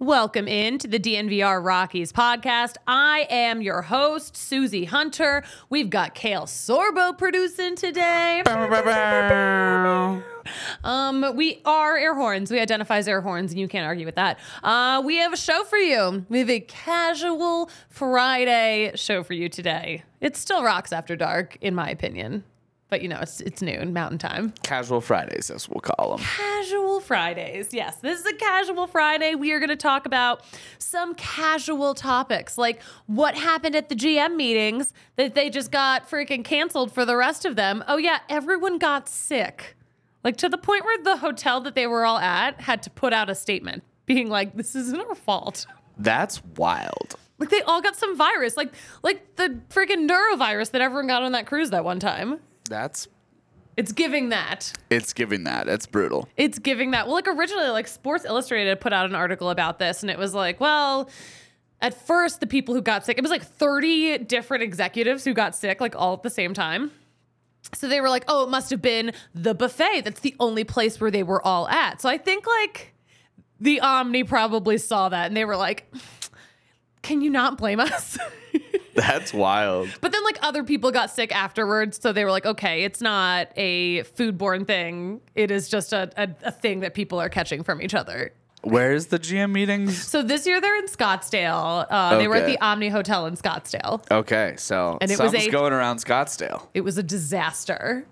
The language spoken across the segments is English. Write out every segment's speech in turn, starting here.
Welcome in to the DNVR Rockies podcast. I am your host, Suzie Hunter. We've got Kale Sorbo producing today. Um, we are air horns. We identify as air horns, and you can't argue with that. Uh, we have a show for you. We have a casual Friday show for you today. It still rocks after dark, in my opinion. But you know, it's it's noon, mountain time. Casual Fridays, as we'll call them. Casual Fridays. Yes, this is a casual Friday. We are going to talk about some casual topics like what happened at the GM meetings that they just got freaking canceled for the rest of them. Oh, yeah, everyone got sick. Like to the point where the hotel that they were all at had to put out a statement being like, this isn't our fault. That's wild. Like they all got some virus, like like the freaking norovirus that everyone got on that cruise that one time. That's It's giving that. it's giving that. It's brutal. It's giving that. Well, like originally, like Sports Illustrated put out an article about this, and it was like, well, at first, the people who got sick, it was like 30 different executives who got sick, like all at the same time. So they were like, oh, it must have been the buffet. That's the only place where they were all at. So I think like the Omni probably saw that and they were like, can you not blame us? That's wild. But then, like, other people got sick afterwards. So they were like, okay, it's not a foodborne thing. It is just a, a, a thing that people are catching from each other. Where's the GM meetings? So this year they're in Scottsdale. Uh, They were at Okay. the Omni Hotel in Scottsdale. Okay, so And it was something's a- going around Scottsdale. It was a disaster.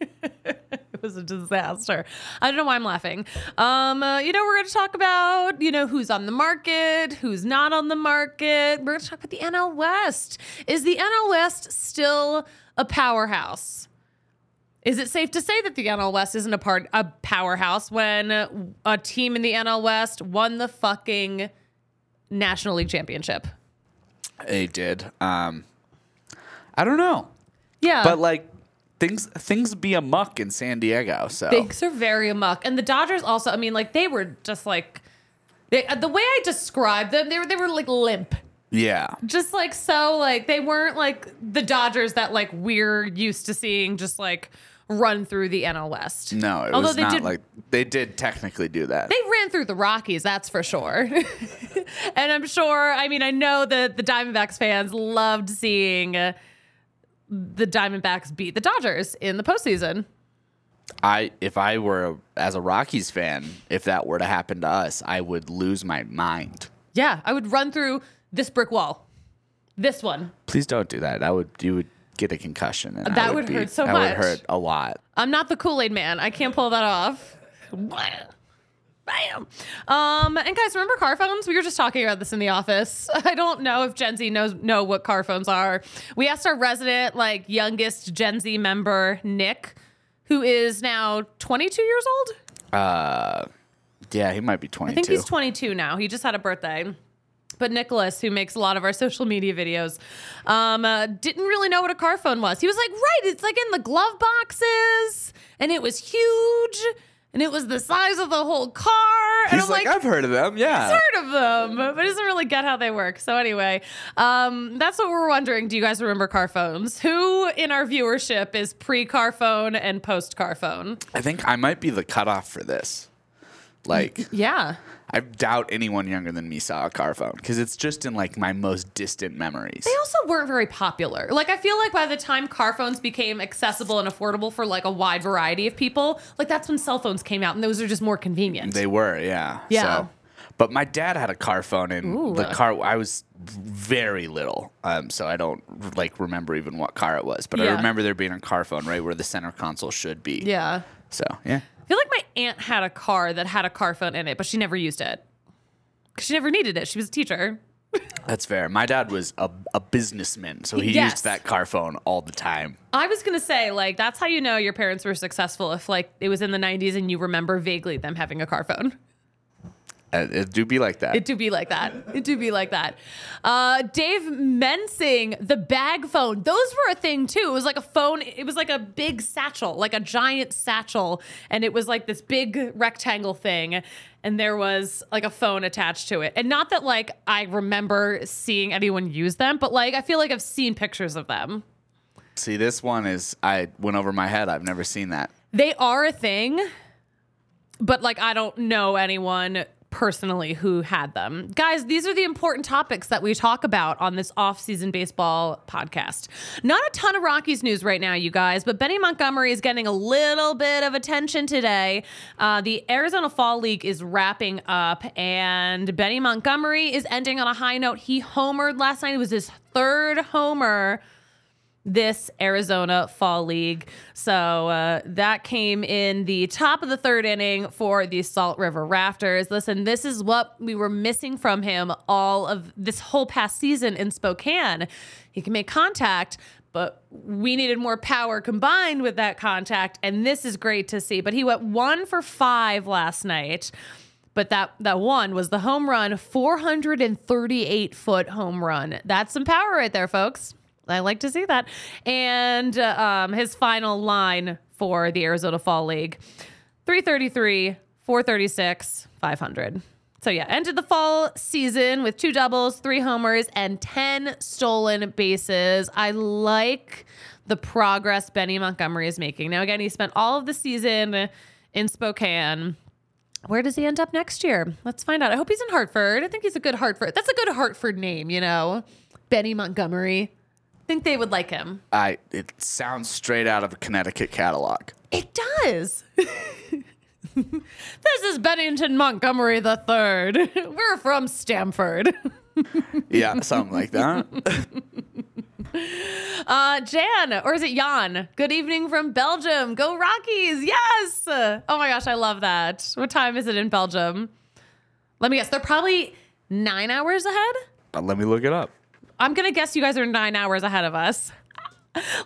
was a disaster. I don't know why I'm laughing. Um, uh, you know, we're going to talk about, you know, who's on the market, who's not on the market. We're going to talk about the NL West. Is the NL West still a powerhouse? Is it safe to say that the NL West isn't a part a powerhouse when a team in the NL West won the fucking National League championship? They did. Um, I don't know, Yeah. but like things things be a muck in San Diego. So Things are very amok, and the Dodgers also. I mean, like they were just like they, the way I described them. They were they were like limp, yeah, just like so. Like they weren't like the Dodgers that like we're used to seeing, just like run through the NL West. no, it Although was they not did- like they did technically do that. They ran through the Rockies, that's for sure. and I'm sure, I mean, I know that the Diamondbacks fans loved seeing uh, the Diamondbacks beat the Dodgers in the postseason. I if I were as a Rockies fan, if that were to happen to us, I would lose my mind. Yeah, I would run through this brick wall. This one. Please don't do that. I would you would get a concussion. And That would hurt so that much. That would hurt a lot. I'm not the Kool Aid man. I can't pull that off. Bam. Um, and guys, remember car phones? We were just talking about this in the office. I don't know if Gen Z knows know what car phones are. We asked our resident, like youngest Gen Z member, Nick, who is now 22 years old. Uh, yeah, he might be 22. I think he's 22 now. He just had a birthday. But Nicholas, who makes a lot of our social media videos, um, uh, didn't really know what a car phone was. He was like, right, it's like in the glove boxes, and it was huge, and it was the size of the whole car. And He's I'm like, like, I've heard of them. Yeah. I've heard of them, but doesn't really get how they work. So anyway, um, that's what we're wondering. Do you guys remember car phones? Who in our viewership is pre-car phone and post-car phone? I think I might be the cutoff for this. Like, Yeah. I doubt anyone younger than me saw a car phone because it's just in like my most distant memories. They also weren't very popular. Like I feel like by the time car phones became accessible and affordable for like a wide variety of people, like that's when cell phones came out and those are just more convenient. They were, yeah. Yeah. So, but my dad had a car phone, and Ooh. the car I was very little, um, so I don't like remember even what car it was. But I remember there being a car phone right where the center console should be. yeah. So yeah, feel like my aunt had a car that had a car phone in it, but she never used it because She never needed it. She was a teacher. that's fair. My dad was a, a businessman, so he Yes. used that car phone all the time. I was gonna say, like, that's how you know your parents were successful if like it was in the nineties and you remember vaguely them having a car phone. It do be like that. It do be like that. It do be like that. Uh, Dave Mensing, the bag phone. Those were a thing too. It was like a phone. It was like a big satchel, like a giant satchel, and it was like this big rectangle thing, and there was like a phone attached to it. And not that like I remember seeing anyone use them, but like I feel like I've seen pictures of them. See, this one is I went over my head. I've never seen that. They are a thing, but like I don't know anyone personally who had them. Guys, these are the important topics that we talk about on this off-season baseball podcast. Not a ton of Rockies news right now, you guys, but Benny Montgomery is getting a little bit of attention today. Uh, the Arizona Fall League is wrapping up, and Benny Montgomery is ending on a high note. He homered last night. It was his third homer this Arizona Fall League. So uh, that came in the top of the third inning for the Salt River Rafters. Listen, this is what we were missing from him all of this whole past season in Spokane. He can make contact. But we needed more power combined with that contact, and this is great to see. But he went one for five last night but that that one was the home run 438 foot home run that's some power right there folks I like to see that. And uh, um, his final line for the Arizona Fall League 333, 436, 500. So, yeah, ended the fall season with two doubles, three homers, and 10 stolen bases. I like the progress Benny Montgomery is making. Now, again, he spent all of the season in Spokane. Where does he end up next year? Let's find out. I hope he's in Hartford. I think he's a good Hartford. That's a good Hartford name, you know? Benny Montgomery think they would like him. I it sounds straight out of a Connecticut catalog. It does. this is Bennington Montgomery the Third. We're from Stamford. yeah, something like that. uh, Jan, or is it Jan? Good evening from Belgium. Go Rockies! Yes. Oh my gosh, I love that. What time is it in Belgium? Let me guess. They're probably nine hours ahead. Uh, let me look it up. I'm going to guess you guys are nine hours ahead of us.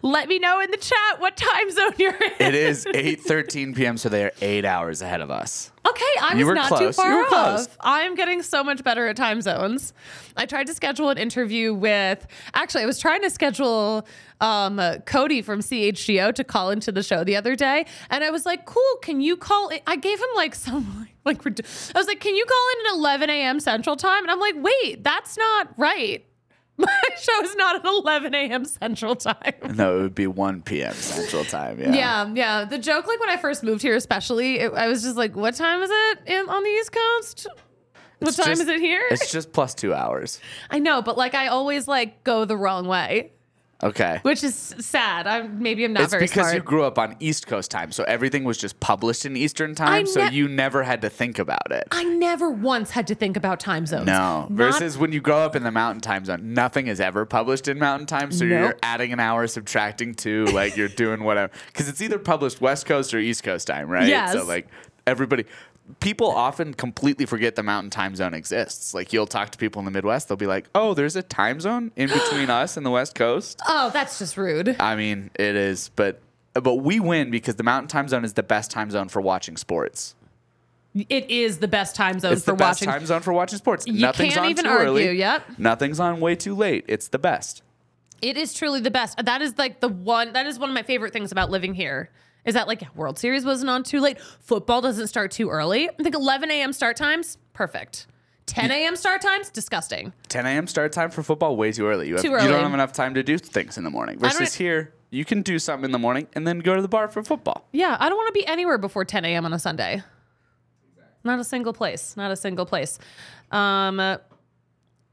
Let me know in the chat what time zone you're in. It is 8:13 p.m., so they are eight hours ahead of us. Okay, I was not close. too far off. I'm getting so much better at time zones. I tried to schedule an interview with. Actually, I was trying to schedule um, Cody from CHGO to call into the show the other day, and I was like, "Cool, can you call?" In? I gave him like some like. I was like, "Can you call in at 11 a.m. Central Time?" And I'm like, "Wait, that's not right." My show is not at 11 a.m. Central Time. No, it would be 1 p.m. Central Time. Yeah. Yeah. Yeah. The joke, like when I first moved here, especially, it, I was just like, what time is it in, on the East Coast? What it's time just, is it here? It's just plus two hours. I know, but like I always like go the wrong way. Okay. Which is sad. I'm maybe I'm not it's very because smart. you grew up on East Coast time, so everything was just published in Eastern time, ne- so you never had to think about it. I never once had to think about time zones. No. Not- Versus when you grow up in the Mountain Time Zone, nothing is ever published in Mountain Time, so nope. you're adding an hour, subtracting two, like you're doing whatever. Because it's either published West Coast or East Coast time, right? Yes. So like everybody people often completely forget the mountain time zone exists. Like you'll talk to people in the Midwest, they'll be like, "Oh, there's a time zone in between us and the West Coast." Oh, that's just rude. I mean, it is, but but we win because the mountain time zone is the best time zone for watching sports. It is the best time zone it's for the best watching. time zone for watching sports. You Nothing's can't on even too argue. early. Yep. Nothing's on way too late. It's the best. It is truly the best. That is like the one. That is one of my favorite things about living here is that like World Series wasn't on too late. Football doesn't start too early. I think 11 a.m. start times, perfect. 10 a.m. start times, disgusting. 10 a.m. start time for football, way too early. You, have, too early. you don't have enough time to do things in the morning. Versus here, you can do something in the morning and then go to the bar for football. Yeah, I don't want to be anywhere before 10 a.m. on a Sunday. Not a single place. Not a single place. Um, uh,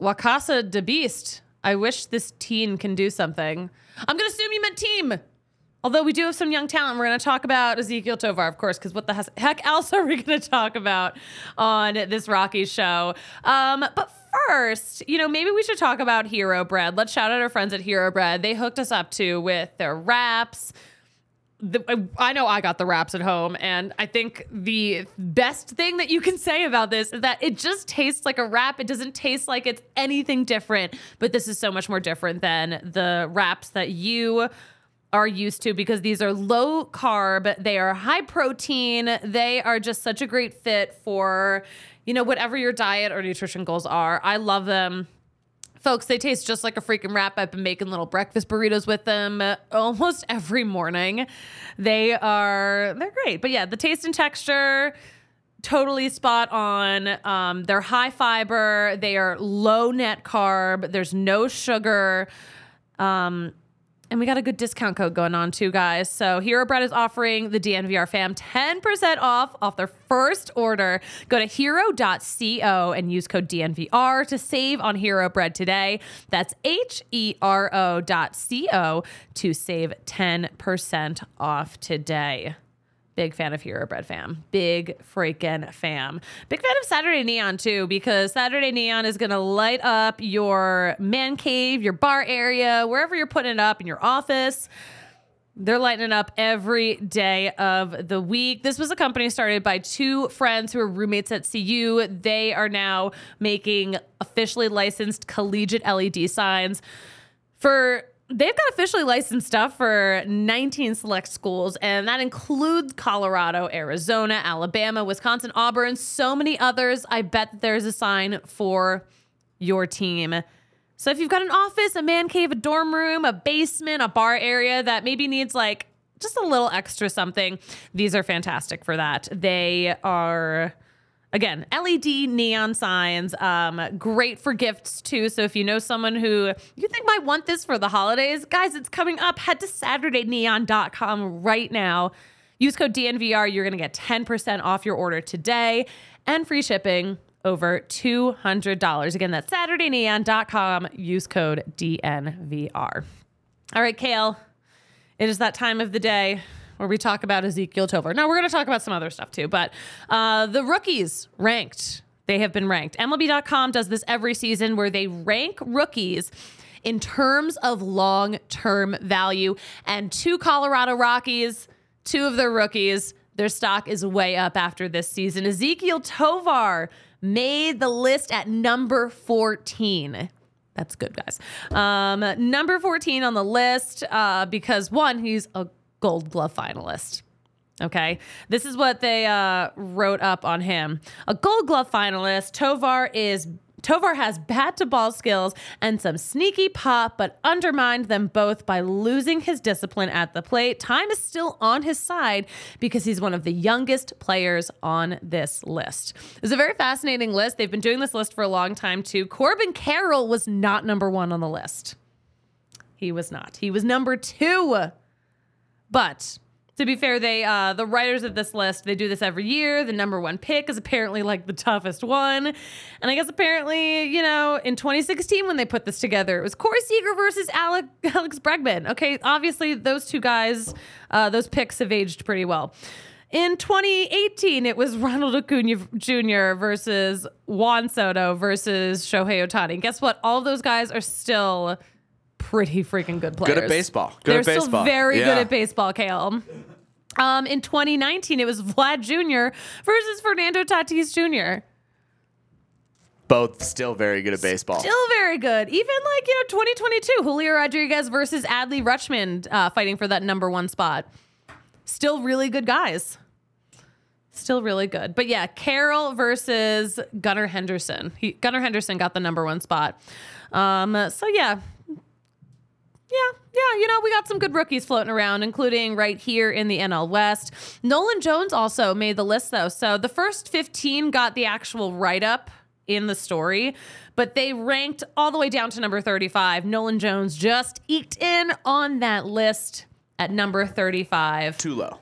Wakasa de Beast. I wish this teen can do something. I'm going to assume you meant team. Although we do have some young talent, we're going to talk about Ezequiel Tovar, of course, because what the heck else are we going to talk about on this Rocky show? Um, but first, you know, maybe we should talk about Hero Bread. Let's shout out our friends at Hero Bread. They hooked us up too with their wraps. The, I know I got the wraps at home, and I think the best thing that you can say about this is that it just tastes like a wrap. It doesn't taste like it's anything different, but this is so much more different than the wraps that you are used to because these are low carb, they are high protein, they are just such a great fit for, you know, whatever your diet or nutrition goals are. I love them. Folks, they taste just like a freaking wrap. I've been making little breakfast burritos with them almost every morning. They are they're great. But yeah, the taste and texture totally spot on. Um, they're high fiber, they are low net carb, there's no sugar. Um, And we got a good discount code going on too, guys. So Hero Bread is offering the DNVR fam 10% off off their first order. Go to hero.co and use code DNVR to save on Hero Bread today. That's H E R O dot C O to save 10% off today. Big fan of Hero Bread fam. Big freaking fam. Big fan of Saturday Neon too, because Saturday Neon is going to light up your man cave, your bar area, wherever you're putting it up in your office. They're lighting it up every day of the week. This was a company started by two friends who are roommates at CU. They are now making officially licensed collegiate LED signs for they've got officially licensed stuff for 19 select schools, and that includes Colorado, Arizona, Alabama, Wisconsin, Auburn, so many others. I bet there's a sign for your team. So if you've got an office, a man cave, a dorm room, a basement, a bar area that maybe needs like just a little extra something, these are fantastic for that. They are again led neon signs um, great for gifts too. So if you know someone who you think might want this for the holidays guys it's coming up. Head to saturdayneon.com right now. Use code dnvr you're going to get 10% off your order today and free shipping over $200 again that's saturdayneon.com use code dnvr all right kale it is that time of the day where we talk about Ezequiel Tovar. Now, we're going to talk about some other stuff too, but uh, the rookies ranked, they have been ranked. MLB.com does this every season where they rank rookies in terms of long term value. And two Colorado Rockies, two of their rookies, their stock is way up after this season. Ezequiel Tovar made the list at number 14. That's good, guys. Um, number 14 on the list uh, because one, he's a Gold Glove finalist. Okay. This is what they uh, wrote up on him. A Gold Glove finalist, Tovar is Tovar has bat to ball skills and some sneaky pop, but undermined them both by losing his discipline at the plate. Time is still on his side because he's one of the youngest players on this list. It's a very fascinating list. They've been doing this list for a long time too. Corbin Carroll was not number one on the list. He was not. He was number two. But to be fair, they uh, the writers of this list they do this every year. The number one pick is apparently like the toughest one, and I guess apparently you know in 2016 when they put this together, it was Corey Seager versus Alec, Alex Bregman. Okay, obviously those two guys, uh, those picks have aged pretty well. In 2018, it was Ronald Acuna Jr. versus Juan Soto versus Shohei Ohtani. Guess what? All those guys are still pretty freaking good players. Good at baseball. Good They're at baseball. still very Yeah. good at baseball, Kale. Um, in 2019, it was Vlad Jr. versus Fernando Tatis Jr. Both still very good at baseball. Still very good. Even like, you know, 2022, Julio Rodriguez versus Adley Rutschman uh, fighting for that number one spot. Still really good guys. Still really good. But yeah, Carroll versus Gunnar Henderson. He, Gunnar Henderson got the number one spot. Um, so yeah. Yeah, yeah, you know, we got some good rookies floating around, including right here in the NL West. Nolan Jones also made the list, though. So the first 15 got the actual write up in the story, but they ranked all the way down to number 35. Nolan Jones just eked in on that list at number 35. Too low.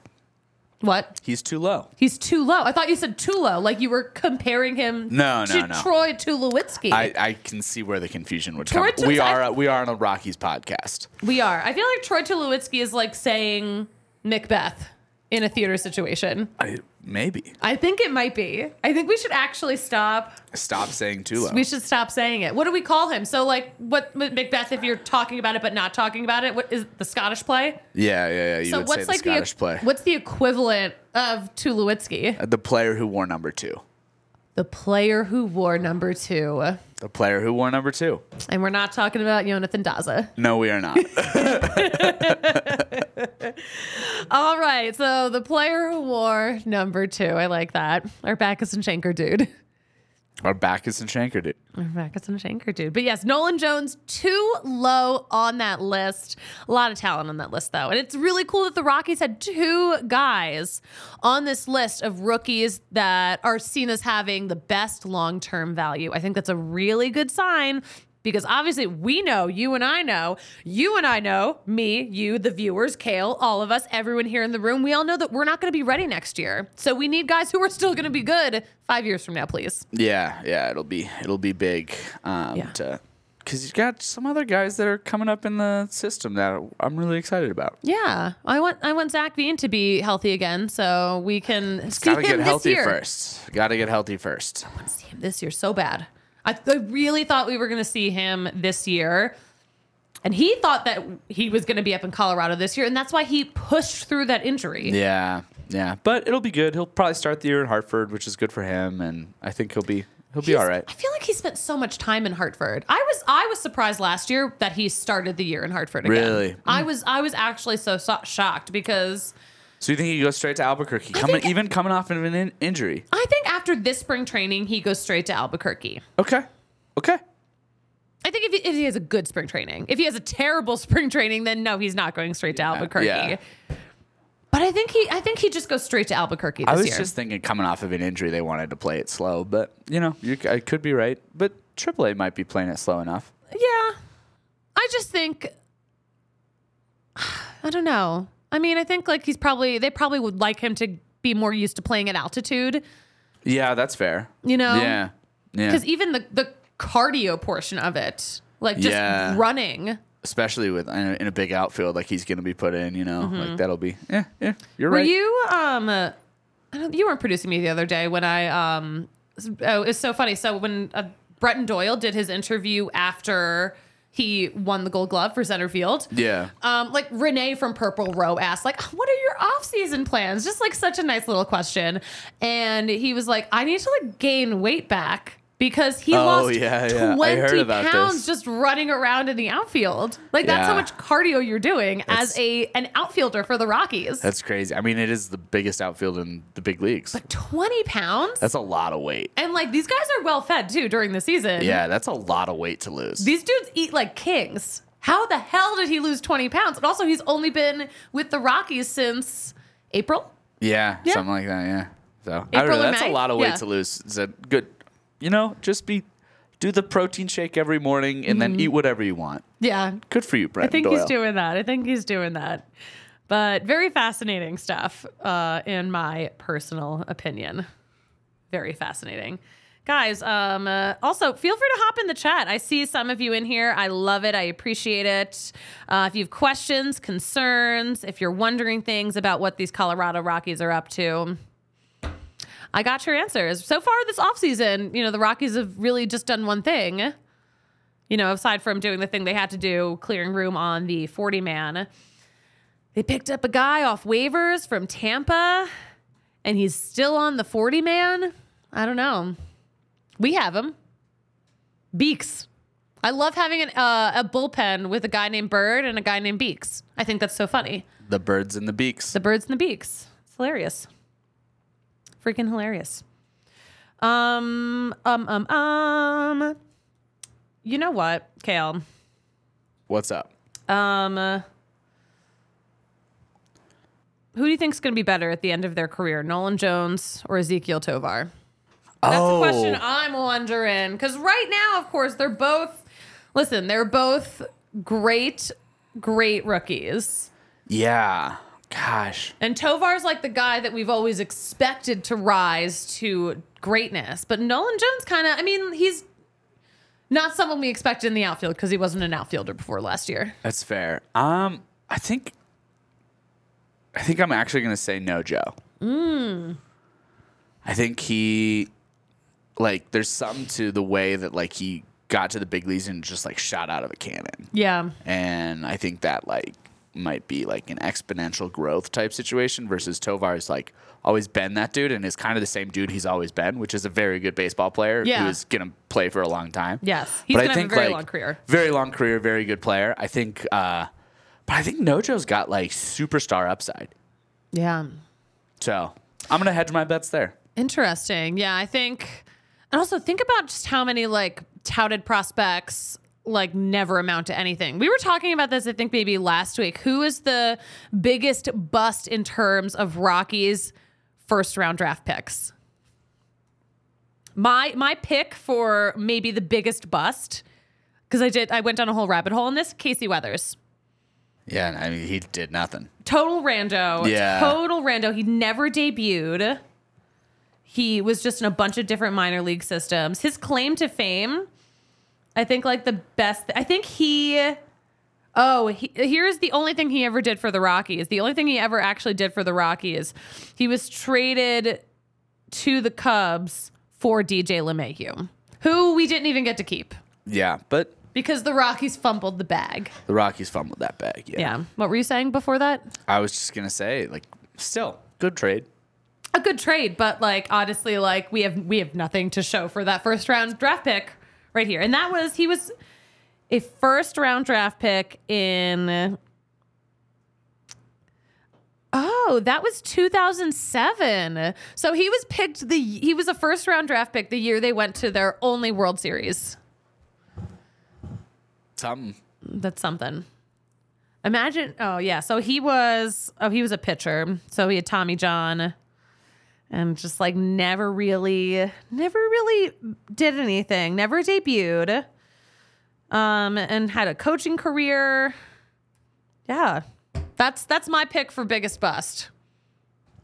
What? He's too low. He's too low. I thought you said too low, like you were comparing him No, to no, no. Troy Tulowitzki. I, I can see where the confusion would Troy come. Tulowitzki- We are we are on a Rockies podcast. we are. I feel like Troy Tulowitzki is like saying Macbeth in a theater situation. I, maybe I think it might be. I think we should actually stop. stop saying too low. We should stop saying it. What do we call him? So, like, what Macbeth? If you're talking about it but not talking about it, what is the Scottish play? yeah, yeah, yeah. You so, would what's say the like Scottish the play. what's the equivalent of Tulowitzki? Uh, The player who wore number two. The player who wore number two, The player who wore number two. and we're not talking about Jonathan Daza. No, we are not. All right, so the player who wore number two, I like that. Our Backus and Shanker dude. Our Backus and Shanker, dude. Our Backus and Shanker dude. But yes, Nolan Jones too low on that list. A lot of talent on that list though. And it's really cool that the Rockies had two guys on this list of rookies that are seen as having the best long-term value. I think that's a really good sign because obviously we know, you and I know, you and I know, me, you, the viewers, Kale, all of us, everyone here in the room, we all know that we're not going to be ready next year. So we need guys who are still going to be good five years from now, please. Yeah, yeah, it'll be it'll be big. Um, Yeah. to because you got some other guys that are coming up in the system that I'm really excited about. Yeah, I want I want Zac Veen to be healthy again, so we can see Gotta him get this healthy year. first. Gotta get healthy first. see him this year so bad. I, I really thought we were going to see him this year. And he thought that he was going to be up in Colorado this year. And that's why he pushed through that injury. Yeah, yeah, but it'll be good. He'll probably start the year in Hartford, which is good for him, and I think he'll be he'll be He's- all right. I feel like he spent so much time in Hartford. I was I was surprised last year that he started the year in Hartford again. Really? I was I was actually so, so shocked because So you think he goes straight to Albuquerque, coming think- even coming off of an in- injury? I think after this spring training he goes straight to Albuquerque. Okay, okay. I think if he, if he has a good spring training, if he has a terrible spring training, then no, he's not going straight to Albuquerque. yeah. But I think he, I think he just goes straight to Albuquerque this I was year. just thinking, coming off of an injury, they wanted to play it slow, but you know, you, I could be right. But AAA might be playing it slow enough. yeah, I just think, I don't know. I mean, I think like he's probably they probably would like him to be more used to playing at altitude, Yeah, that's fair. you know? Yeah, yeah. Because even the the cardio portion of it, like just Yeah. running. Especially with in a, in a big outfield like he's going to be put in, you know, like that'll be. Yeah, yeah. You're Mm-hmm. Were right. you um uh, I don't, you weren't producing me the other day when I um oh it's so funny. So when uh, Brenton Doyle did his interview after he won the Gold Glove for center field. yeah. Um, like Renee from Purple Row asked, like, what are your off-season plans? Just like such a nice little question. And he was like, I need to like gain weight back because he Oh, lost yeah, yeah. I 20 heard about pounds this. just running around in the outfield. Like that's how much cardio you're doing as a an outfielder for the Rockies. That's crazy. I mean, it is the biggest outfield in the big leagues. But 20 pounds? That's a lot of weight. and like these guys are well fed too during the season. Yeah, that's a lot of weight to lose. These dudes eat like kings. How the hell did he lose 20 pounds? And also, he's only been with the Rockies since April. Yeah, Yeah. something like that. Yeah. So I don't know. That's a lot of weight Yeah. to lose. Is a good? You know, just be do the protein shake every morning and then eat whatever you want. Yeah. Good for you. Mm-hmm. I think he's doing that. I think he's doing that. But very fascinating stuff, uh, in my personal opinion. Very fascinating. Guys, um, uh, also feel free to hop in the chat. I see some of you in here. I love it. I appreciate it. Uh, if you have questions, concerns, if you're wondering things about what these Colorado Rockies are up to, I got your answers. So far this offseason, you know, the Rockies have really just done one thing. You know, aside from doing the thing they had to do, clearing room on the 40 man, they picked up a guy off waivers from Tampa and he's still on the 40 man. I don't know. We have him. Beeks. I love having an, uh, a bullpen with a guy named Bird and a guy named Beeks. I think that's so funny. The birds and the beaks. The birds and the beaks. It's hilarious. Freaking hilarious. Um, um, um, um. You know what, Kale? What's up? Um, uh, who do you think's going to be better at the end of their career, Nolan Jones or Ezequiel Tovar? That's oh, the question I'm wondering. Because right now, of course, they're both. Listen, they're both great, great rookies. yeah. Gosh. And Tovar's like the guy that we've always expected to rise to greatness. But Nolan Jones kind of, I mean, he's not someone we expected in the outfield because he wasn't an outfielder before last year. That's fair. Um, I think. I think I'm actually gonna say Nojo. Mm. I think he, like, there's something to the way that like he got to the big leagues and just like shot out of a cannon, Yeah. and I think that like might be like an exponential growth type situation versus Tovar's like always been that dude and is kind of the same dude he's always been, which is a very good baseball player Yeah. who is gonna play for a long time. Yes. He's But I going to have a very like, long career. Very long career, very good player. I think, uh, but I think Nojo's got like superstar upside. Yeah. So I'm gonna hedge my bets there. Interesting. Yeah, I think, and also think about just how many like touted prospects like never amount to anything. We were talking about this, I think maybe last week. Who is the biggest bust in terms of Rockies' first round draft picks? My my pick for maybe the biggest bust because I did. I went down a whole rabbit hole in this. Casey Weathers, Yeah, I mean, he did nothing. total rando. Yeah. total rando. He never debuted. He was just in a bunch of different minor league systems. His claim to fame, I think, like the best. I think he. Oh, he, here's the only thing he ever did for the Rockies. The only thing he ever actually did for the Rockies, he was traded to the Cubs for DJ LeMahieu, who we didn't even get to keep Yeah, but because the Rockies fumbled the bag. the Rockies fumbled that bag. Yeah. Yeah. What were you saying before that? I was just gonna say, like, still good trade. A good trade, but like honestly, like we have we have nothing to show for that first round draft pick right here. And that was he was a first round draft pick in Oh, that was 2007. So he was picked the he was a first round draft pick the year they went to their only World Series. Something. That's something. Imagine. Oh yeah. So he was. Oh, he was a pitcher. So he had Tommy John, and just like never really, never really did anything. Never debuted. Um, and had a coaching career. Yeah, that's that's my pick for biggest bust.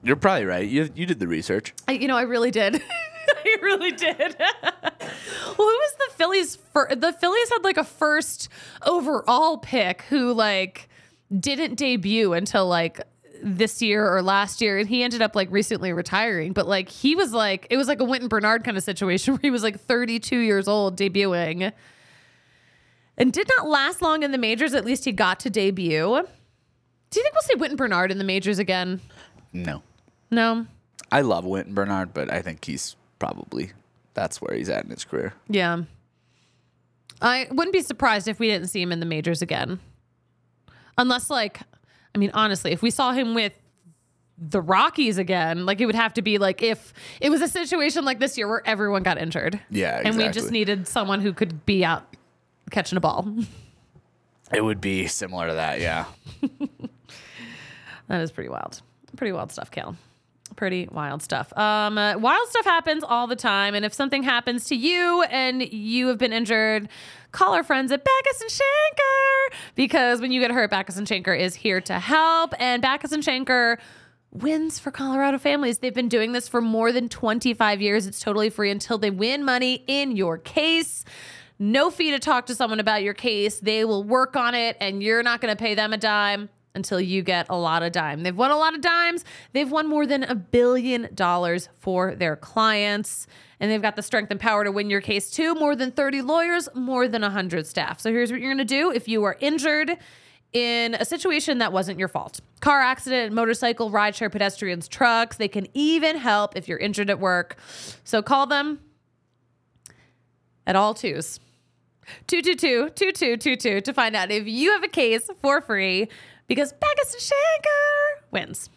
You're probably right. You you did the research. I, you know, I really did. I really did. well, who was the Phillies? For the Phillies had like a first overall pick who like didn't debut until like this year or last year, and he ended up like recently retiring. But like he was like it was like a Wynton Bernard kind of situation where he was like 32 years old debuting, and did not last long in the majors. At least he got to debut. Do you think we'll see Wynton Bernard in the majors again? No. No. I love Wynton Bernard, but I think he's probably that's where he's at in his career. Yeah. I wouldn't be surprised if we didn't see him in the majors again. Unless, like, I mean, honestly, if we saw him with the Rockies again, like, it would have to be like if it was a situation like this year where everyone got injured. Yeah, And we just needed someone who could be out catching a ball. It would be similar to that, yeah. That is pretty wild. Pretty wild stuff, Cal. Pretty wild stuff. Um, uh, wild stuff happens all the time, and if something happens to you and you have been injured, call our friends at Backus and Shanker because when you get hurt, Backus and Shanker is here to help, and Backus and Shanker wins for Colorado families. They've been doing this for more than 25 years. It's totally free until they win money in your case. No fee to talk to someone about your case. They will work on it, and you're not going to pay them a dime until you get a lot of dime. They've won a lot of dimes. They've won more than a billion dollars for their clients. And they've got the strength and power to win your case too. More than 30 lawyers, more than 100 staff. So here's what you're going to do if you are injured in a situation that wasn't your fault. Car accident, motorcycle, rideshare, pedestrians, trucks. They can even help if you're injured at work. So call them at all twos. 222-2222 to find out if you have a case for free because and Shanker wins.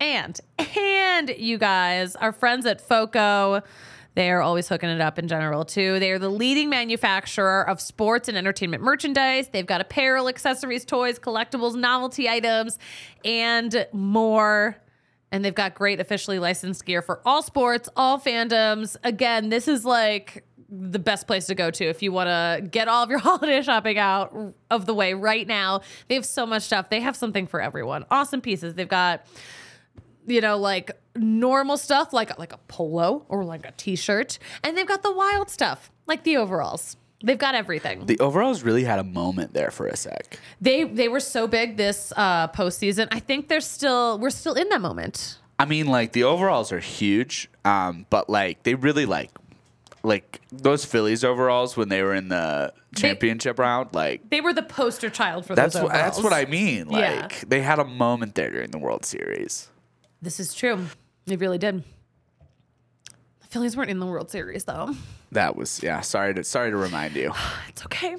And and you guys, our friends at Foco, they are always hooking it up in general too. They are the leading manufacturer of sports and entertainment merchandise. They've got apparel, accessories, toys, collectibles, novelty items, and more. And they've got great officially licensed gear for all sports, all fandoms. Again, this is like the best place to go to if you want to get all of your holiday shopping out of the way right now. They have so much stuff. They have something for everyone. Awesome pieces. They've got you know like normal stuff like like a polo or like a t-shirt and they've got the wild stuff like the overalls. They've got everything. The overalls really had a moment there for a sec. They they were so big this uh postseason. I think they're still we're still in that moment. I mean, like the overalls are huge, um, but like they really like like those Phillies overalls when they were in the championship round. Like They were the poster child for that's those what that's what I mean. Like Yeah. they had a moment there during the World Series. This is true. They really did. The Phillies weren't in the World Series though. That was yeah. Sorry to sorry to remind you. It's okay.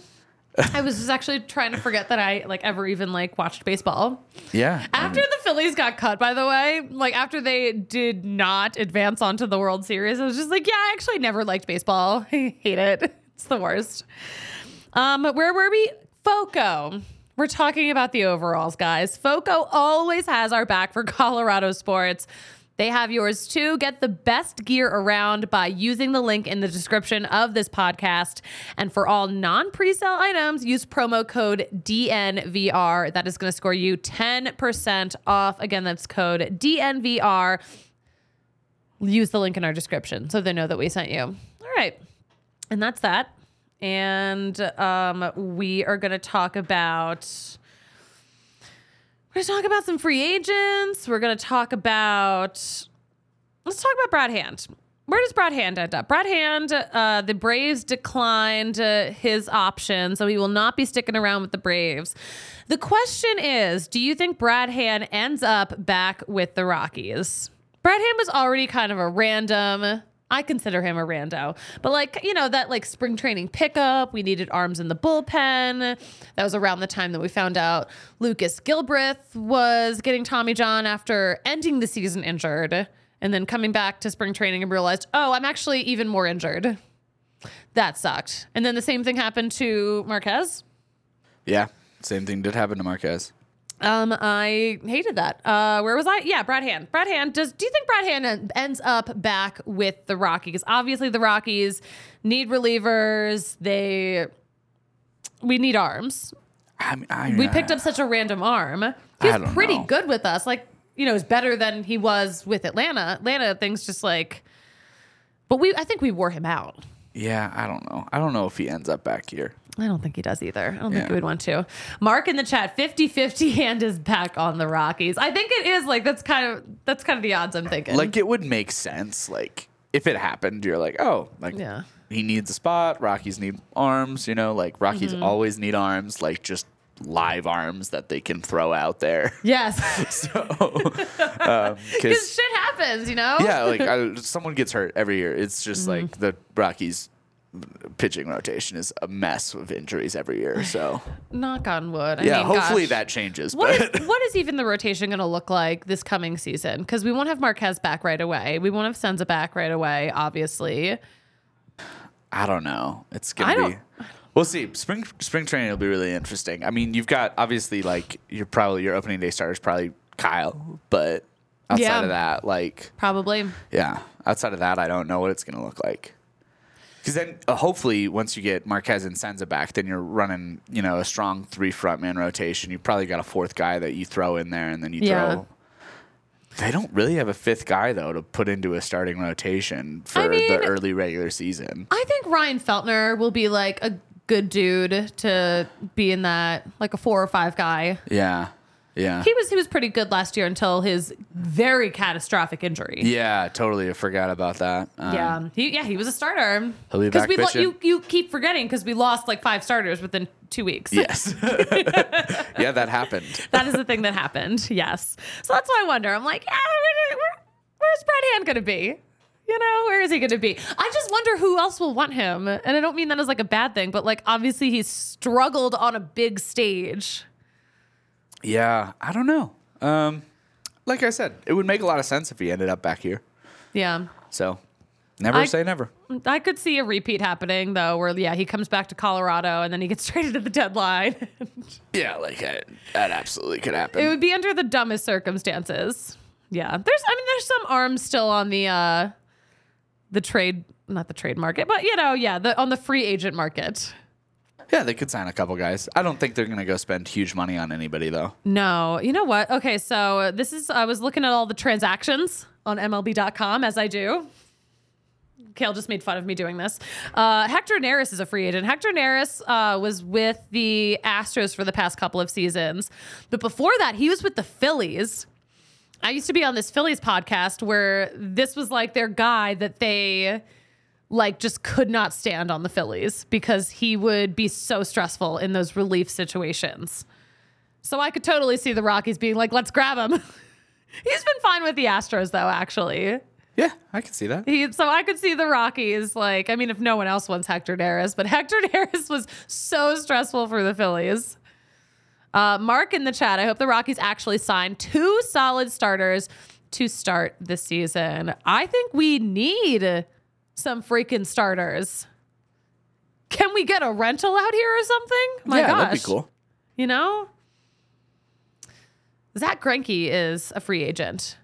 I was just actually trying to forget that I like ever even like watched baseball. Yeah. After the Phillies got cut, by the way, like after they did not advance onto the World Series, I was just like, yeah, I actually never liked baseball. I hate it. It's the worst. Um, where were we? Foco. We're talking about the overalls, guys. Foco always has our back for Colorado sports. They have yours too. Get the best gear around by using the link in the description of this podcast. And for all non presale items, use promo code DNVR. That is going to score you 10% off. Again, that's code DNVR. Use the link in our description so they know that we sent you. All right. And that's that. And um, we are going to talk about. We're to talk about some free agents. We're to talk about. Let's talk about Brad Hand. Where does Brad Hand end up? Brad Hand, uh, the Braves declined uh, his option, so he will not be sticking around with the Braves. The question is do you think Brad Hand ends up back with the Rockies? Brad Hand was already kind of a random. I consider him a rando, but like, you know, that like spring training pickup, we needed arms in the bullpen. That was around the time that we found out Lucas Gilbreath was getting Tommy John after ending the season injured and then coming back to spring training and realized, oh, I'm actually even more injured. That sucked. And then the same thing happened to Marquez. Yeah, same thing did happen to Marquez. Um, I hated that. Uh, where was I? Yeah, Brad Hand. Brad Hand. Does do you think Brad Hand ends up back with the Rockies? Obviously, the Rockies need relievers. They we need arms. I, mean, I, We picked up such a random arm. He I was pretty know. good with us. Like you know, is better than he was with Atlanta. Atlanta things just like, but we I think we wore him out. Yeah, I don't know. I don't know if he ends up back here. I don't think he does either. I don't think he would want to. Mark in the chat, 50-50 hand is back on the Rockies. I think it is like that's kind of that's kind of the odds I'm thinking. Like it would make sense. Like if it happened, you're like, oh, like Yeah. he needs a spot. Rockies need arms. You know, like Rockies Mm-hmm. always need arms. Like just live arms that they can throw out there. yes. so, um, Because 'cause- shit happens, you know? yeah, like I, someone gets hurt every year. It's just Mm-hmm. like the Rockies pitching rotation is a mess of injuries every year. So Knock on wood. I yeah, mean, hopefully gosh. that changes. What but is, what is even the rotation going to look like this coming season? Because we won't have Marquez back right away. We won't have Senza back right away, obviously. I don't know. It's gonna don't- be. We'll see. Spring spring training will be really interesting. I mean, you've got obviously like your probably your opening day starter is probably Kyle, but outside Yeah. of that, like Probably. yeah, outside of that, I don't know what it's gonna look like. Because then uh, hopefully once you get Marquez and Senza back, then you're running you know a strong three front man rotation. You probably got a fourth guy that you throw in there, and then you Yeah. throw. They don't really have a fifth guy though to put into a starting rotation for I mean- the early regular season. I think Ryan Feltner will be like a good dude to be in that, like a four or five guy. Yeah, yeah. He was he was pretty good last year until his very catastrophic injury. Yeah, totally. I forgot about that. Um, Yeah, he yeah he was a starter. He'll be back we lo- you you keep forgetting because we lost like five starters within two weeks. Yes. yeah, that happened. that is the thing that happened. Yes. So that's why I wonder. I'm like, yeah, where, where, where's Brad Hand going to be? You know, where is he going to be? I just wonder who else will want him. And I don't mean that as like a bad thing, but like obviously he's struggled on a big stage. Yeah, I don't know. Um, like I said, it would make a lot of sense if he ended up back here. Yeah. So, never I- say never. I could see a repeat happening though, where yeah, he comes back to Colorado and then he gets traded at the deadline. Yeah, like that, that absolutely could happen. it would be under the dumbest circumstances. Yeah. There's I mean there's some arms still on the uh the trade not the trade market, but you know, yeah, the on the free agent market. Yeah, they could sign a couple guys. I don't think they're gonna go spend huge money on anybody though. No, you know what? Okay, so this is I was looking at all the transactions on MLB.com as I do. Kale just made fun of me doing this. Uh, Hector Neris is a free agent. Hector Neris uh, was with the Astros for the past couple of seasons, but before that, he was with the Phillies. I used to be on this Phillies podcast where this was like their guy that they like just could not stand on the Phillies because he would be so stressful in those relief situations. So I could totally see the Rockies being like, let's grab him. He's been fine with the Astros though, actually. Yeah, I can see that. He, so I could see the Rockies like, I mean, if no one else wants Hector Neris, but Hector Neris was so stressful for the Phillies. Uh, Mark in the chat, I hope the Rockies actually sign two solid starters to start the season. I think we need some freaking starters. Can we get a rental out here or something? My yeah, gosh. that'd be cool. You know? Zack Greinke is a free agent.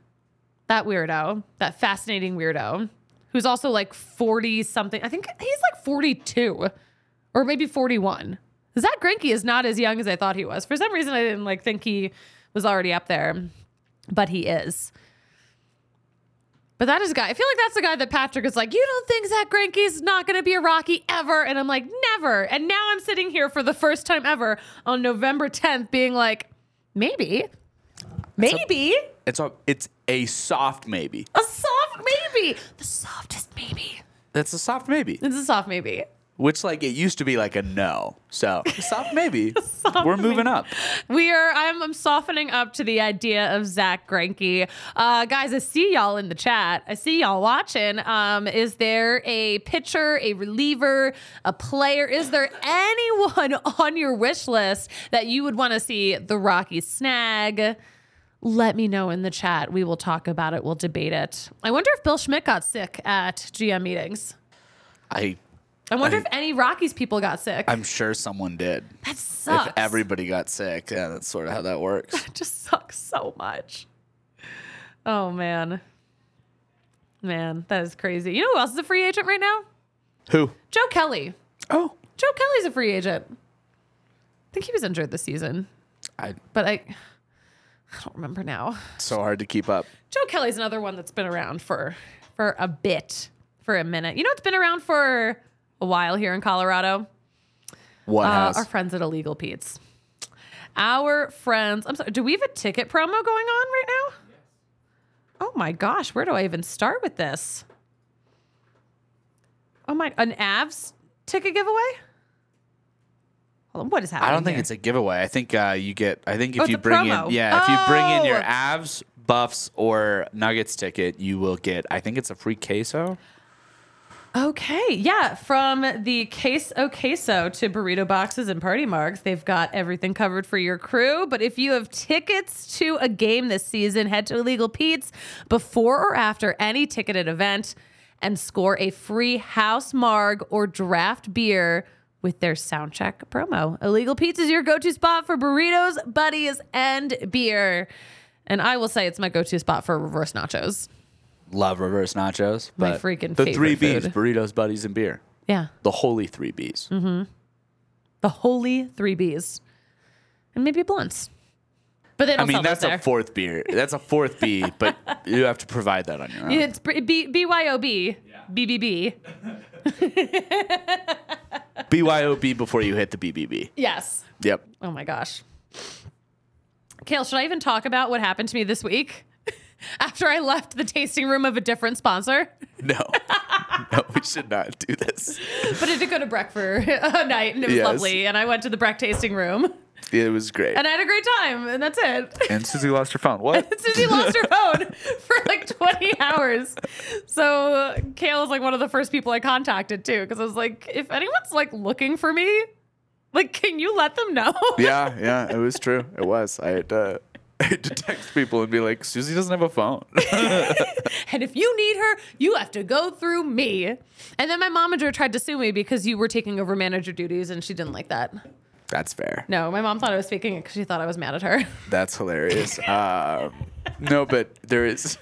that weirdo, that fascinating weirdo, who's also like 40 something. I think he's like 42 or maybe 41. Zack Greinke is not as young as I thought he was. For some reason, I didn't like think he was already up there, but he is. But that is a guy. I feel like that's the guy that Patrick is like, you don't think Zack Greinke's not going to be a Rocky ever? And I'm like, never. And now I'm sitting here for the first time ever on November 10th being like, maybe. Maybe. It's a it's a soft maybe. A soft maybe. The softest maybe. That's a soft maybe. It's a soft maybe. Which like it used to be like a no. So soft maybe. We're moving up. We are. I'm, I'm softening up to the idea of Zack Greinke. Uh, guys, I see y'all in the chat. I see y'all watching. Um, is there a pitcher, a reliever, a player? Is there anyone on your wish list that you would want to see the Rockies snag? Let me know in the chat. We will talk about it. We'll debate it. I wonder if Bill Schmidt got sick at GM meetings. I I wonder I- if any Rockies people got sick. I'm sure someone did. that sucks. If everybody got sick, yeah, that's sort of how that works. It just sucks so much. Oh man. Man, that is crazy. You know who else is a free agent right now? Who? Joe Kelly. Oh, Joe Kelly's a free agent. I think he was injured this season, I but I I don't remember now. so hard to keep up. Joe Kelly's another one that's been around for for a bit, for a minute. You know it's been around for a while here in Colorado? What Uh, has? our friends at Illegal Pete's. Our friends. I'm sorry. Do we have a ticket promo going on right now? Oh my gosh, where do I even start with this? Oh my, an Avs ticket giveaway? Hold on, what is happening? I don't think here? it's a giveaway. I think uh, you get. I think if Oh, it's you a bring promo. in, yeah, if you bring in your Oh. Avs, Buffs, or Nuggets ticket, you will get. I think it's a free queso. Okay, yeah, from the case o queso to burrito boxes and party marks, they've got everything covered for your crew. But if you have tickets to a game this season, head to Illegal Pete's before or after any ticketed event and score a free house marg or draft beer with their soundcheck promo. Illegal Pete's is your go-to spot for burritos, buddies, and beer. And I will say it's my go-to spot for reverse nachos. Love reverse nachos. My but freaking the three favorite B's: food. burritos, buddies, and beer. Yeah. The holy three B's. Mm-hmm. the holy three Bs, and maybe blunts. But they don't I mean, sell that's those a fourth beer. That's a fourth B, but you have to provide that on your own. It's B- B- BYOB, BBB. BYOB before you hit the BBB. Yes. Yep. Oh my gosh. Kale, should I even talk about what happened to me this week after I left the tasting room of a different sponsor? No. no, we should not do this. But I did go to Breck for a night and it was Yes. lovely. And I went to the Breck tasting room It was great. and I had a great time. And that's it. And Susie lost her phone. What? Susie lost her phone for like 20 hours. So uh, Kale is like one of the first people I contacted too, because I was like, if anyone's like looking for me, like, can you let them know? yeah, yeah, it was true. It was. I had to, I had to text people and be like, Susie doesn't have a phone. and if you need her, you have to go through me. And then my momager tried to sue me because you were taking over manager duties, and she didn't like that. That's fair. No, my mom thought I was faking it because she thought I was mad at her. That's hilarious. Um, no, but there is.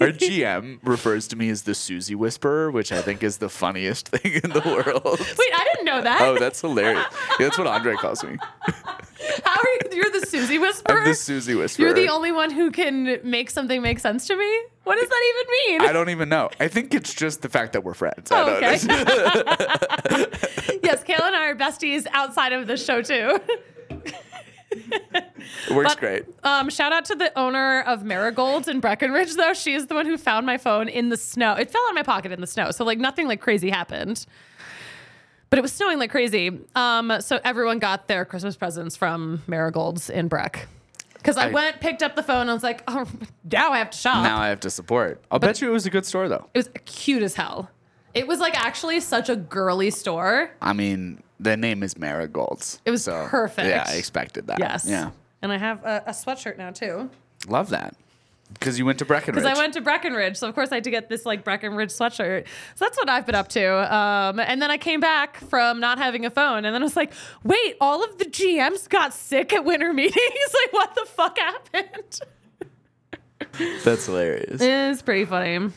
Our GM refers to me as the Susie Whisperer, which I think is the funniest thing in the world. Wait, I didn't know that. Oh, that's hilarious. Yeah, that's what Andre calls me. How are you? You're the Susie whisperer. I'm the Susie Whisperer. You're the only one who can make something make sense to me. What does that even mean? I don't even know. I think it's just the fact that we're friends. Oh, I don't okay. know. yes, Kayla and I are besties outside of the show too. it works But, great. Um, shout out to the owner of Marigolds in Breckenridge, though. She is the one who found my phone in the snow. It fell out of my pocket in the snow, so like nothing like crazy happened. But it was snowing like crazy. Um, so everyone got their Christmas presents from Marigolds in Breck. Because I, I- went, picked up the phone, and I was like, oh, now I have to shop. Now I have to support. I'll bet you it was a good store, though. it was cute as hell. It was like actually such a girly store. I mean, the name is Marigolds. It was so, perfect. Yeah, I expected that. Yes. Yeah. And I have a, a sweatshirt now too. Love that. Because you went to Breckenridge. Because I went to Breckenridge, so of course I had to get this like Breckenridge sweatshirt. So that's what I've been up to. Um, and then I came back from not having a phone, and then I was like, "Wait, all of the GMs got sick at winter meetings. like, what the fuck happened?" That's hilarious. It's pretty funny.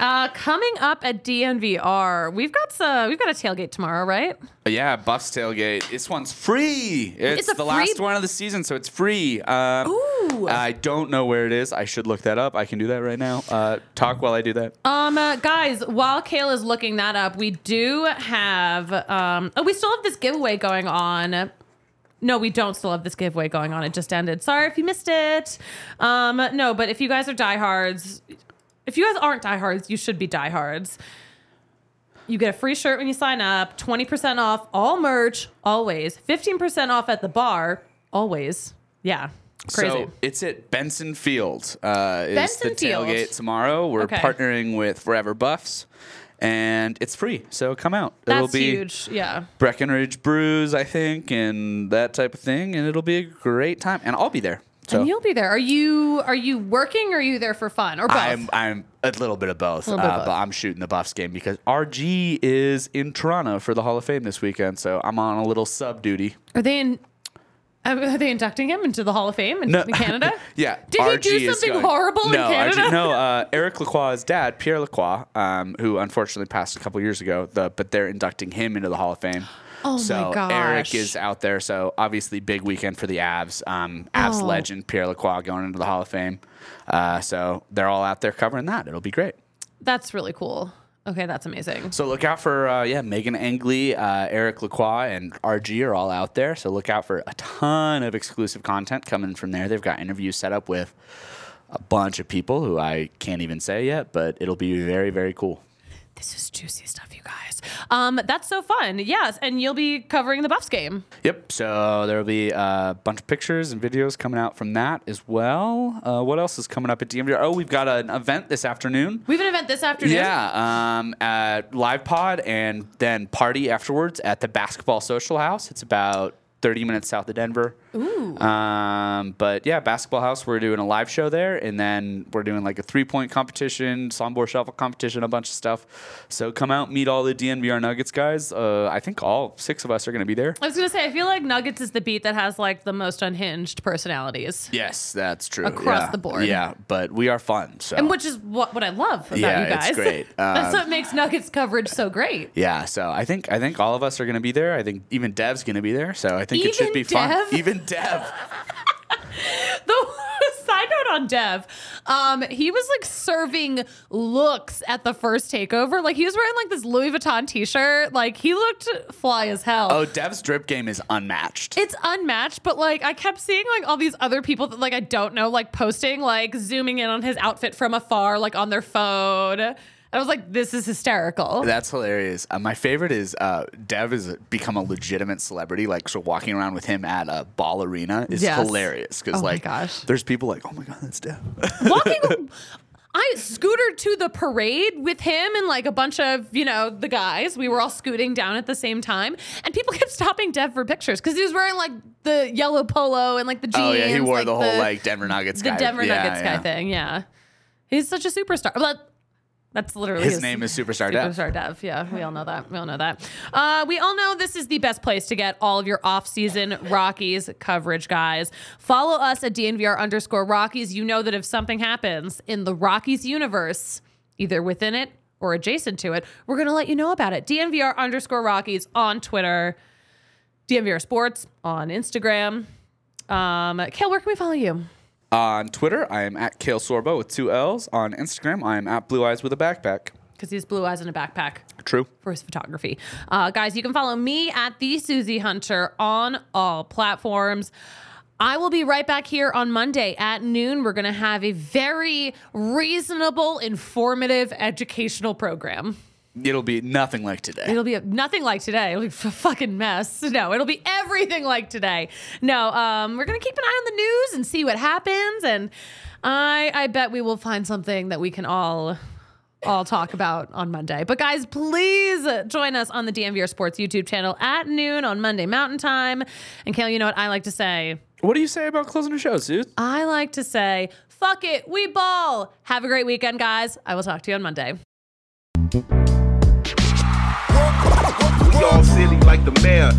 Uh, coming up at DNVR, we've got some, we've got a tailgate tomorrow, right? Yeah, Buffs tailgate. This one's free. It's, It's the free- last one of the season, so it's free. Um, Ooh. I don't know where it is. I should look that up. I can do that right now. Uh, talk while I do that. Um, uh, guys, while Kayla is looking that up, we do have um, oh, we still have this giveaway going on. No, we don't still have this giveaway going on. It just ended. Sorry if you missed it. Um, no, but if you guys are diehards, if you guys aren't diehards, you should be diehards. You get a free shirt when you sign up, 20% off all merch, always. 15% off at the bar, always. Yeah. Crazy. So it's at Benson Field. Uh, is Benson the Field. tailgate tomorrow? We're Okay. partnering with Forever Buffs, and it's free. So come out. it'll That's be huge. Yeah. Breckenridge Brews, I think, and that type of thing, and it'll be a great time. And I'll be there. So And you'll be there. Are you are you working or are you there for fun or both? I'm I'm a little bit of both, bit of uh, both. but I'm shooting the Buffs game because RG is in Toronto for the Hall of Fame this weekend, so I'm on a little sub duty. Are they in? Are they inducting him into the Hall of Fame in, in Canada? yeah. Did RG he do something horrible in no, Canada? RG, no, uh, Eric Lacroix's dad, Pierre Lacroix, um, who unfortunately passed a couple years ago, the, but they're inducting him into the Hall of Fame. Oh my so gosh. Eric is out there. So obviously, big weekend for the Avs. Um, Avs Oh. legend Pierre Lacroix going into the Hall of Fame. Uh, so they're all out there covering that. It'll be great. That's really cool. Okay, that's amazing. So look out for uh, yeah, Meghan Angley, uh, Eric Lacroix, and RG are all out there. So look out for a ton of exclusive content coming from there. They've got interviews set up with a bunch of people who I can't even say yet, but it'll be very very cool. This is juicy stuff, you guys. Um, that's so fun. Yes, and you'll be covering the Buffs game. Yep. So there will be a bunch of pictures and videos coming out from that as well. Uh, what else is coming up at DNVR? Oh, we've got an event this afternoon. We have an event this afternoon. Yeah, um, at live pod and then party afterwards at the Basketball Social House. It's about 30 minutes south of Denver. Ooh. Um, but yeah, Basketball House, we're doing a live show there, and then we're doing like a three point competition, songboard shuffle competition, a bunch of stuff. So come out, meet all the DNVR Nuggets guys. Uh, I think all six of us are going to be there. I was gonna say, I feel like Nuggets is the beat that has like the most unhinged personalities, Yes, that's true. Across Yeah. the board. Yeah, but we are fun. So and which is what what I love about Yeah, you guys. it's great. that's Um, what makes Nuggets coverage so great. Yeah, so I think I think all of us are going to be there. I think even Dev's going to be there. So I think it should Even be fun. Dev? Dev. The side note on Dev, um, he was like serving looks at the first takeover. Like he was wearing like this Louis Vuitton t-shirt. Like he looked fly as hell. Oh, Dev's drip game is unmatched. It's unmatched, but like I kept seeing like all these other people that like I don't know, like posting, like zooming in on his outfit from afar, like on their phone. I was like, this is hysterical. That's hilarious. Uh, my favorite is uh, Dev has become a legitimate celebrity. Like, so walking around with him at a ball arena is Yes. hilarious because, Oh my like, gosh. there's people like, oh my god, that's Dev. Walking, I scootered to the parade with him and like a bunch of you know the guys. We were all scooting down at the same time, and people kept stopping Dev for pictures because he was wearing like the yellow polo and like the jeans. oh yeah, he wore like, the whole like Denver Nuggets the guy. Denver Yeah, Nuggets yeah. guy thing. Yeah, he's such a superstar. But that's literally His name is Superstar Dev. Superstar Dev. Yeah, we all know that. We all know that. Uh, we all know this is the best place to get all of your off-season Rockies coverage, guys. Follow us at DNVR underscore Rockies. You know that if something happens in the Rockies universe, either within it or adjacent to it, we're going to let you know about it. DNVR underscore Rockies on Twitter, DNVR Sports on Instagram. Um, Kale, where can we follow you? On Twitter, I am at Kale Sorbo with two L's. On Instagram, I am at Blue Eyes with a backpack. Because he has blue eyes and a backpack. True. for his photography. Uh, guys, you can follow me at the Susie Hunter on all platforms. I will be right back here on Monday at noon. We're going to have a very reasonable, informative, educational program. It'll be nothing like today. It'll be a, nothing like today. It'll be a fucking mess. No, it'll be everything like today. No, um, we're gonna keep an eye on the news and see what happens. And I, I bet we will find something that we can all, all talk about on Monday. But guys, please join us on the DNVR Sports YouTube channel at noon on Monday Mountain Time. And Kale, you know what I like to say? What do you say about closing the show, Suze? I like to say, fuck it, we ball. Have a great weekend, guys. I will talk to you on Monday. We all silly like the mayor.